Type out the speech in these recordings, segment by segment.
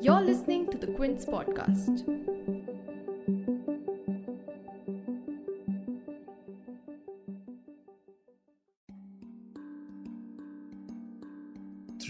You're listening to the Quint podcast.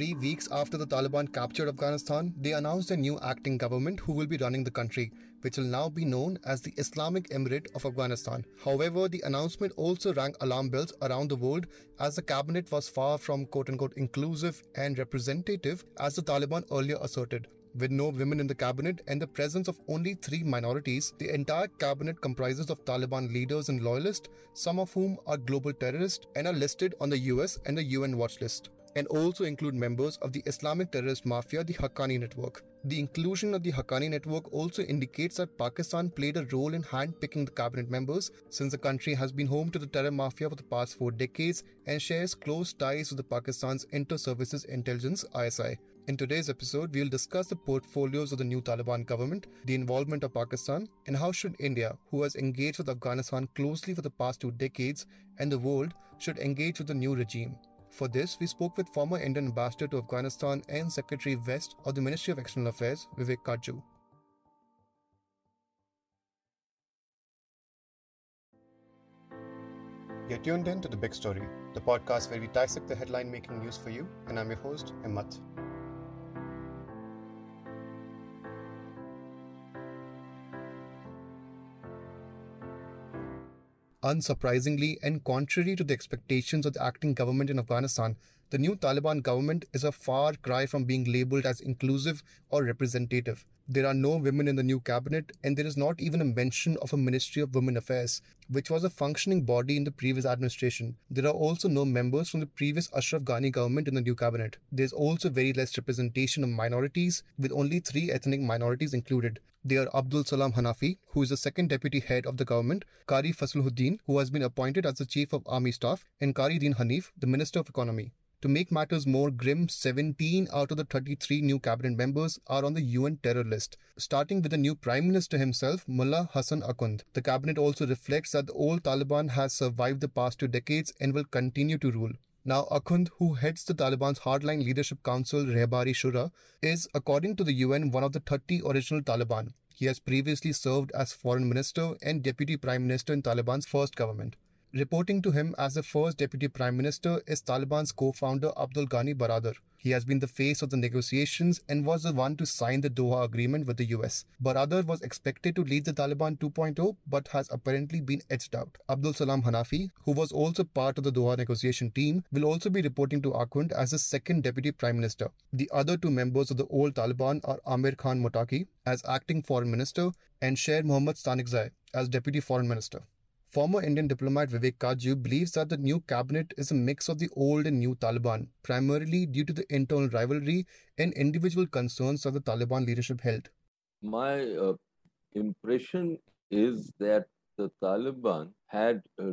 Three weeks after the Taliban captured Afghanistan, they announced a new acting government who will be running the country, which will now be known as the Islamic Emirate of Afghanistan. However, the announcement also rang alarm bells around the world as the cabinet was far from quote unquote inclusive and representative as the Taliban earlier asserted. With no women in the cabinet and the presence of only three minorities, the entire cabinet comprises of Taliban leaders and loyalists, some of whom are global terrorists and are listed on the US and the UN watch list and also include members of the Islamic terrorist mafia, the Haqqani network. The inclusion of the Haqqani network also indicates that Pakistan played a role in handpicking the cabinet members, since the country has been home to the terror mafia for the past four decades and shares close ties with the Pakistan's Inter-Services Intelligence ISI. In today's episode, we'll discuss the portfolios of the new Taliban government, the involvement of Pakistan, and how should India, who has engaged with Afghanistan closely for the past two decades, and the world should engage with the new regime. For this, we spoke with former Indian ambassador to Afghanistan and Secretary West of the Ministry of External Affairs, Vivek Katju. You're tuned in to The Big Story, the podcast where we dissect the headline making news for you, and I'm your host, Himmat. Unsurprisingly, and contrary to the expectations of the acting government in Afghanistan, the new Taliban government is a far cry from being labeled as inclusive or representative. There are no women in the new cabinet, and there is not even a mention of a Ministry of Women Affairs, which was a functioning body in the previous administration. There are also no members from the previous Ashraf Ghani government in the new cabinet. There is also very less representation of minorities, with only three ethnic minorities included. They are Abdul Salam Hanafi, who is the second deputy head of the government, Qari Fasihuddin, who has been appointed as the chief of army staff, and Qari Din Hanif, the minister of economy. To make matters more grim, 17 out of the 33 new cabinet members are on the UN terror list, starting with the new prime minister himself, Mullah Hassan Akhund. The cabinet also reflects that the old Taliban has survived the past two decades and will continue to rule. Now, Akhund, who heads the Taliban's hardline leadership council, Rehbari Shura, is, according to the UN, one of the 30 original Taliban. He has previously served as foreign minister and deputy prime minister in Taliban's first government. Reporting to him as the first deputy prime minister is Taliban's co-founder Abdul Ghani Baradar. He has been the face of the negotiations and was the one to sign the Doha agreement with the US. Baradar was expected to lead the Taliban 2.0 but has apparently been edged out. Abdul Salam Hanafi, who was also part of the Doha negotiation team, will also be reporting to Akhund as the second deputy prime minister. The other two members of the old Taliban are Amir Khan Muttaqi as acting foreign minister and Sher Mohammad Stanikzai as deputy foreign minister. Former Indian diplomat Vivek Katju believes that the new cabinet is a mix of the old and new Taliban, primarily due to the internal rivalry and individual concerns that the Taliban leadership held. My uh, impression is that the Taliban had uh,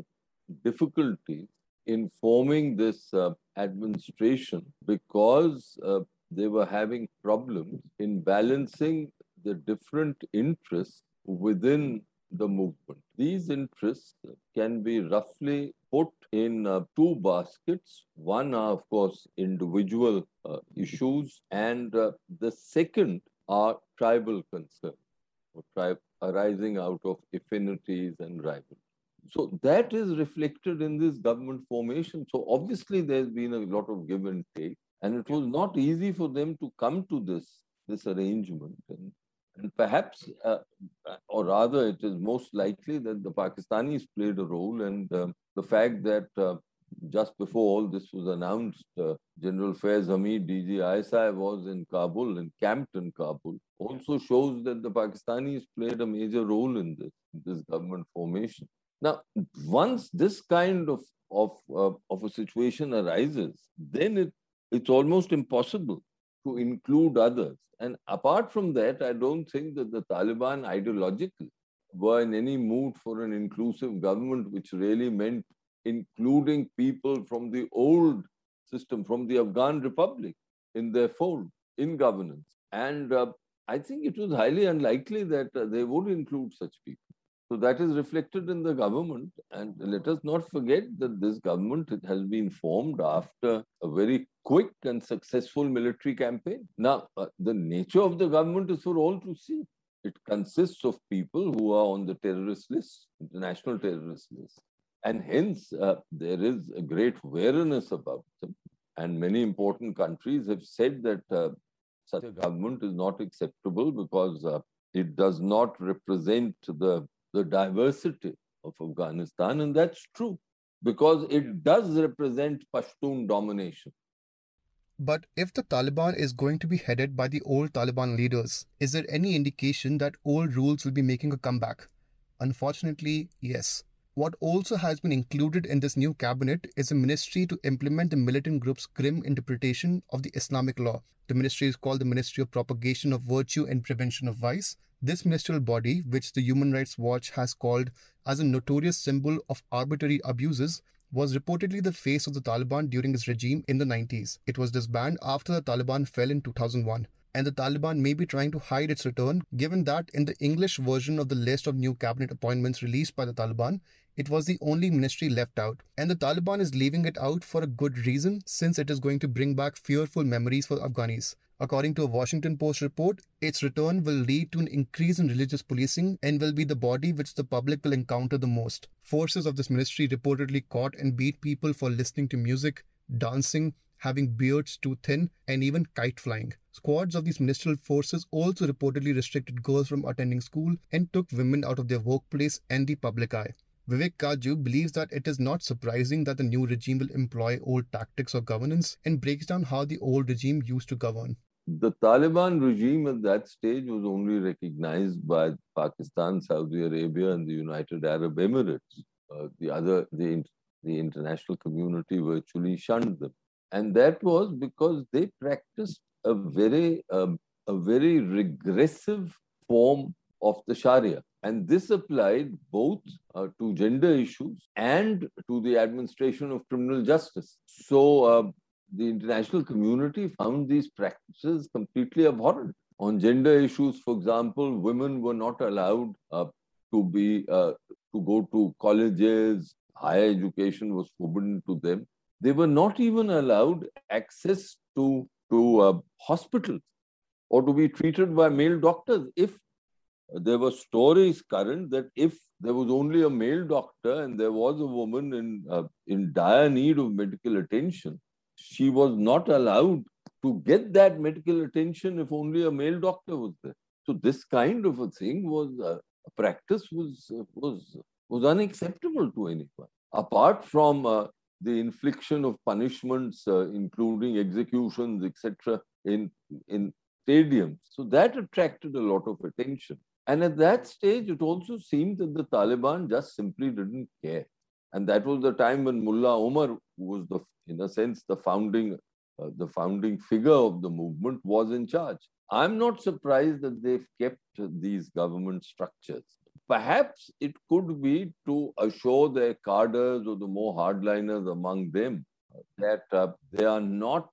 difficulty in forming this uh, administration because uh, they were having problems in balancing the different interests within the movement. These interests can be roughly put in uh, two baskets. One are, of course, individual uh, issues, and uh, the second are tribal concerns, or tribe arising out of affinities and rivalries. So that is reflected in this government formation. So obviously, there's been a lot of give and take, and it was not easy for them to come to this this arrangement. And and perhaps, uh, or rather, it is most likely that the Pakistanis played a role, and uh, the fact that uh, just before all this was announced, uh, General Faiz Hamid, DG ISI, was in Kabul, and camped in Kabul, also shows that the Pakistanis played a major role in this, this government formation. Now, once this kind of of uh, of a situation arises, then it it's almost impossible to include others. And apart from that, I don't think that the Taliban ideologically were in any mood for an inclusive government, which really meant including people from the old system, from the Afghan Republic in their fold, in governance. And uh, I think it was highly unlikely that uh, they would include such people. So that is reflected in the government. And let us not forget that this government has been formed after a very quick and successful military campaign. Now, uh, the nature of the government is for all to see. It consists of people who are on the terrorist list, international terrorist list. And hence, uh, there is a great wariness about them. And many important countries have said that uh, such a government is not acceptable because uh, it does not represent the, the diversity of Afghanistan. And that's true because it does represent Pashtun domination. But if the Taliban is going to be headed by the old Taliban leaders, is there any indication that old rules will be making a comeback? Unfortunately, yes. What also has been included in this new cabinet is a ministry to implement the militant group's grim interpretation of the Islamic law. The ministry is called the Ministry of Propagation of Virtue and Prevention of Vice. This ministerial body, which the Human Rights Watch has called as a notorious symbol of arbitrary abuses, was reportedly the face of the Taliban during its regime in the 90s. It was disbanded after the Taliban fell in 2001 and the Taliban may be trying to hide its return, given that in the English version of the list of new cabinet appointments released by the Taliban, it was the only ministry left out. And the Taliban is leaving it out for a good reason, since it is going to bring back fearful memories for Afghanis. According to a Washington Post report, its return will lead to an increase in religious policing and will be the body which the public will encounter the most. Forces of this ministry reportedly caught and beat people for listening to music, dancing, having beards too thin, and even kite flying. Squads of these ministerial forces also reportedly restricted girls from attending school and took women out of their workplace and the public eye. Vivek Katju believes that it is not surprising that the new regime will employ old tactics of governance and breaks down how the old regime used to govern the Taliban regime at that stage was only recognized by Pakistan, Saudi Arabia, and the United Arab Emirates. Uh, the other, the, the international community virtually shunned them. And that was because they practiced a very, um, a very regressive form of the Sharia. And this applied both uh, to gender issues and to the administration of criminal justice. So, uh, the international community found these practices completely abhorrent. On gender issues, for example, women were not allowed uh, to be uh, to go to colleges. Higher education was forbidden to them. They were not even allowed access to to uh, hospitals or to be treated by male doctors. If there were stories current that if there was only a male doctor and there was a woman in uh, in dire need of medical attention, she was not allowed to get that medical attention if only a male doctor was there. So this kind of a thing was uh, a practice was uh, was was unacceptable to anyone. Apart from uh, the infliction of punishments, uh, including executions, etc., in in stadiums, so that attracted a lot of attention. And at that stage, it also seemed that the Taliban just simply didn't care. And that was the time when Mullah Omar, who was the, in a sense, the founding, uh, the founding figure of the movement, was in charge. I'm not surprised that they've kept these government structures. Perhaps it could be to assure their cadres or the more hardliners among them that uh, they are not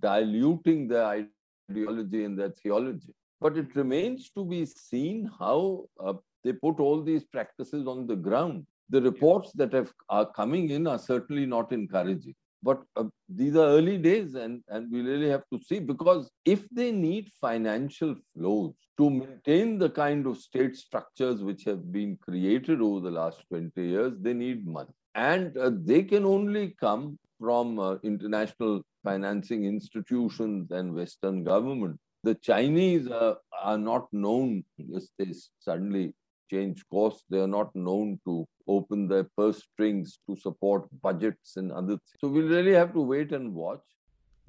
diluting their ideology and their theology. But it remains to be seen how uh, they put all these practices on the ground the reports that have, are coming in are certainly not encouraging. But uh, these are early days, and, and we really have to see because if they need financial flows to maintain the kind of state structures which have been created over the last 20 years, they need money. And uh, they can only come from uh, international financing institutions and Western government. The Chinese are not known, as they suddenly change course. They are not known to open their purse strings to support budgets and other things. So we really have to wait and watch.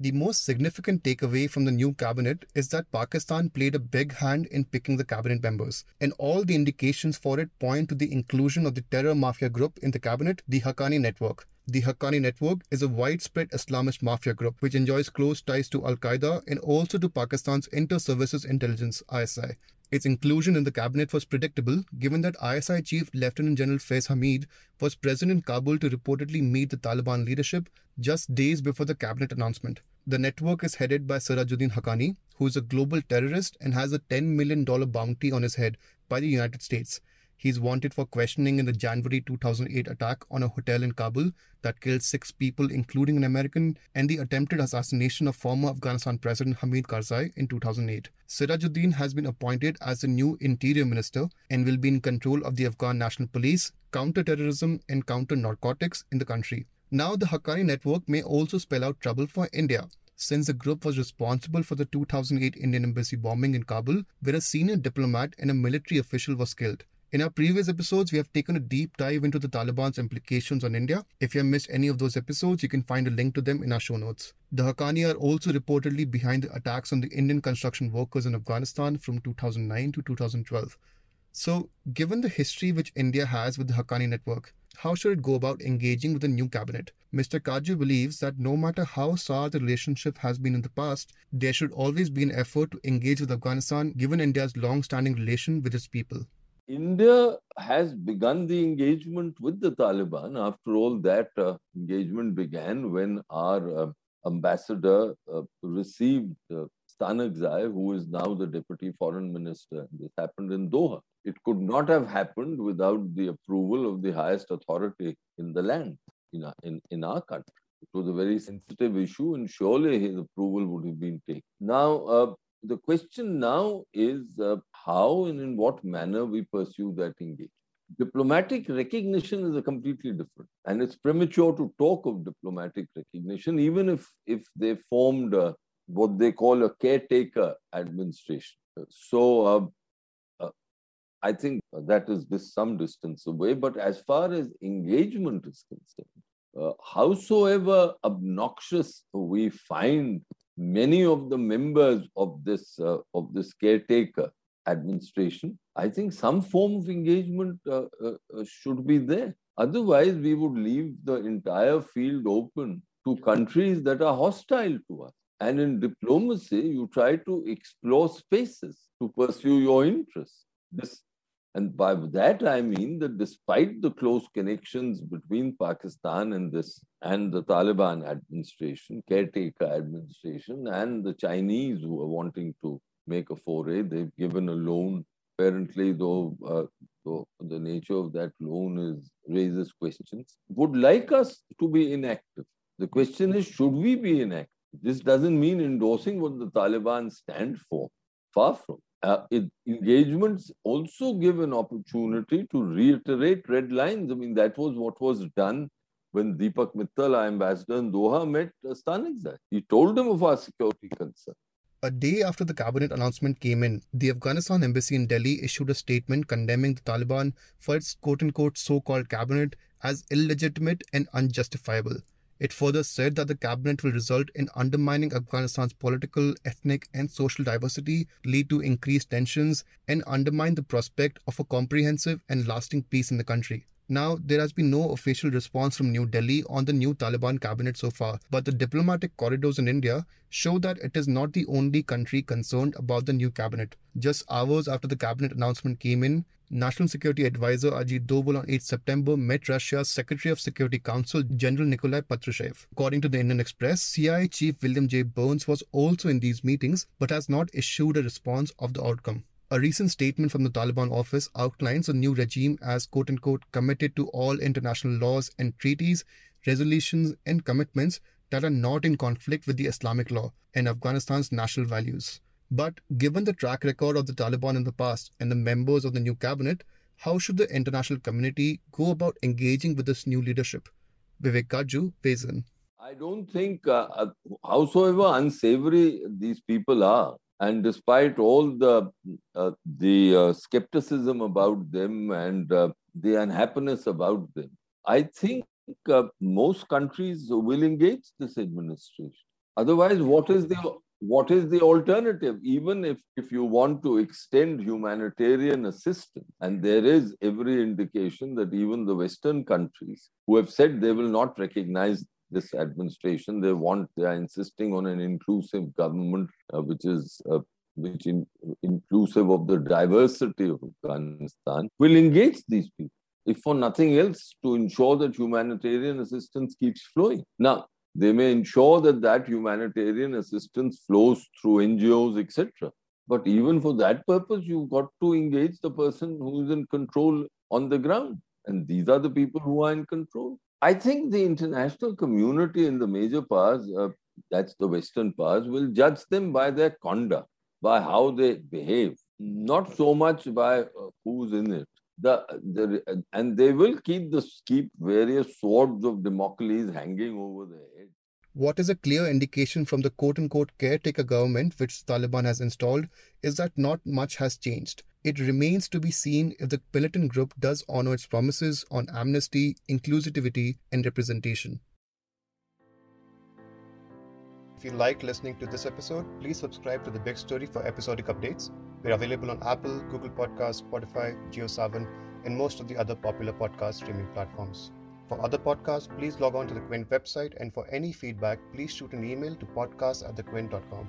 The most significant takeaway from the new cabinet is that Pakistan played a big hand in picking the cabinet members, and all the indications for it point to the inclusion of the terror mafia group in the cabinet, the Haqqani Network. The Haqqani Network is a widespread Islamist mafia group which enjoys close ties to Al Qaeda and also to Pakistan's Inter Services Intelligence ISI. Its inclusion in the cabinet was predictable given that ISI Chief Lieutenant General Faiz Hamid was present in Kabul to reportedly meet the Taliban leadership just days before the cabinet announcement. The network is headed by Sirajuddin Haqqani, who is a global terrorist and has a $10 million bounty on his head by the United States. He's wanted for questioning in the January 2008 attack on a hotel in Kabul that killed six people, including an American, and the attempted assassination of former Afghanistan President Hamid Karzai in 2008. Sirajuddin has been appointed as the new interior minister and will be in control of the Afghan National Police, counter-terrorism, and counter-narcotics in the country. Now, the Haqqani network may also spell out trouble for India since the group was responsible for the 2008 Indian embassy bombing in Kabul, where a senior diplomat and a military official was killed. In our previous episodes, we have taken a deep dive into the Taliban's implications on India. If you have missed any of those episodes, you can find a link to them in our show notes. The Haqqani are also reportedly behind the attacks on the Indian construction workers in Afghanistan from 2009 to 2012. So, given the history which India has with the Haqqani network, how should it go about engaging with the new cabinet? Mr. Katju believes that no matter how sour the relationship has been in the past, there should always be an effort to engage with Afghanistan given India's long standing relation with its people. India has begun the engagement with the Taliban. After all, that uh, engagement began when our uh, ambassador uh, received uh, Stanekzai, who is now the deputy foreign minister. This happened in Doha. It could not have happened without the approval of the highest authority in the land, in our, in, in our country. It was a very sensitive issue, and surely his approval would have been taken. Now, uh, the question now is uh, how and in what manner we pursue that engagement. Diplomatic recognition is a completely different, and it's premature to talk of diplomatic recognition, even if if they formed a, what they call a caretaker administration. So uh, I think that is this some distance away. But as far as engagement is concerned, uh, howsoever obnoxious we find many of the members of this uh, of this caretaker administration, I think some form of engagement uh, uh, uh should be there. Otherwise, we would leave the entire field open to countries that are hostile to us. And in diplomacy, you try to explore spaces to pursue your interests. This and by that I mean that despite the close connections between Pakistan and this and the Taliban administration, caretaker administration, and the Chinese who are wanting to make a foray, they've given a loan. Apparently, though, uh, though the nature of that loan is raises questions, would like us to be inactive. The question is, should we be inactive? This doesn't mean endorsing what the Taliban stand for. Far from uh, it, engagements also give an opportunity to reiterate red lines. I mean, that was what was done when Deepak Mittal, our ambassador in Doha, met Stanekzai. He told him of our security concern. A day after the cabinet announcement came in, the Afghanistan embassy in Delhi issued a statement condemning the Taliban for its quote unquote so called cabinet as illegitimate and unjustifiable. It further said that the cabinet will result in undermining Afghanistan's political, ethnic, and social diversity, lead to increased tensions, and undermine the prospect of a comprehensive and lasting peace in the country. Now, there has been no official response from New Delhi on the new Taliban cabinet so far, but the diplomatic corridors in India show that it is not the only country concerned about the new cabinet. Just hours after the cabinet announcement came in, National Security Advisor Ajit Doval on 8 September met Russia's Secretary of Security Council General Nikolai Patrushev. According to the Indian Express, CIA Chief William J. Burns was also in these meetings but has not issued a response of the outcome. A recent statement from the Taliban office outlines a new regime as quote unquote committed to all international laws and treaties, resolutions, and commitments that are not in conflict with the Islamic law and Afghanistan's national values. But given the track record of the Taliban in the past and the members of the new cabinet, how should the international community go about engaging with this new leadership? Vivek Katju weighs in. I don't think, uh, uh howsoever unsavory these people are, and despite all the uh, the uh, skepticism about them and uh, the unhappiness about them, I think uh, most countries will engage this administration. Otherwise, what is the what is the alternative? Even if, if you want to extend humanitarian assistance, and there is every indication that even the Western countries who have said they will not recognize this administration. They want, they are insisting on an inclusive government, uh, which is uh, which in, inclusive of the diversity of Afghanistan, will engage these people, if for nothing else, to ensure that humanitarian assistance keeps flowing. Now, they may ensure that that humanitarian assistance flows through NGOs, etc. But even for that purpose, you've got to engage the person who is in control on the ground. And these are the people who are in control. I think the international community in the major powers, uh, that's the Western powers, will judge them by their conduct, by how they behave, not so much by uh, who's in it. The, the, and they will keep the keep various swords of Damocles hanging over their head. What is a clear indication from the quote unquote caretaker government which Taliban has installed is that not much has changed. It remains to be seen if the militant group does honor its promises on amnesty, inclusivity, and representation. If you like listening to this episode, please subscribe to The Big Story for episodic updates. We're available on Apple, Google Podcasts, Spotify, JioSaavn, and most of the other popular podcast streaming platforms. For other podcasts, please log on to the Quint website, and for any feedback, please shoot an email to podcast at thequint.com.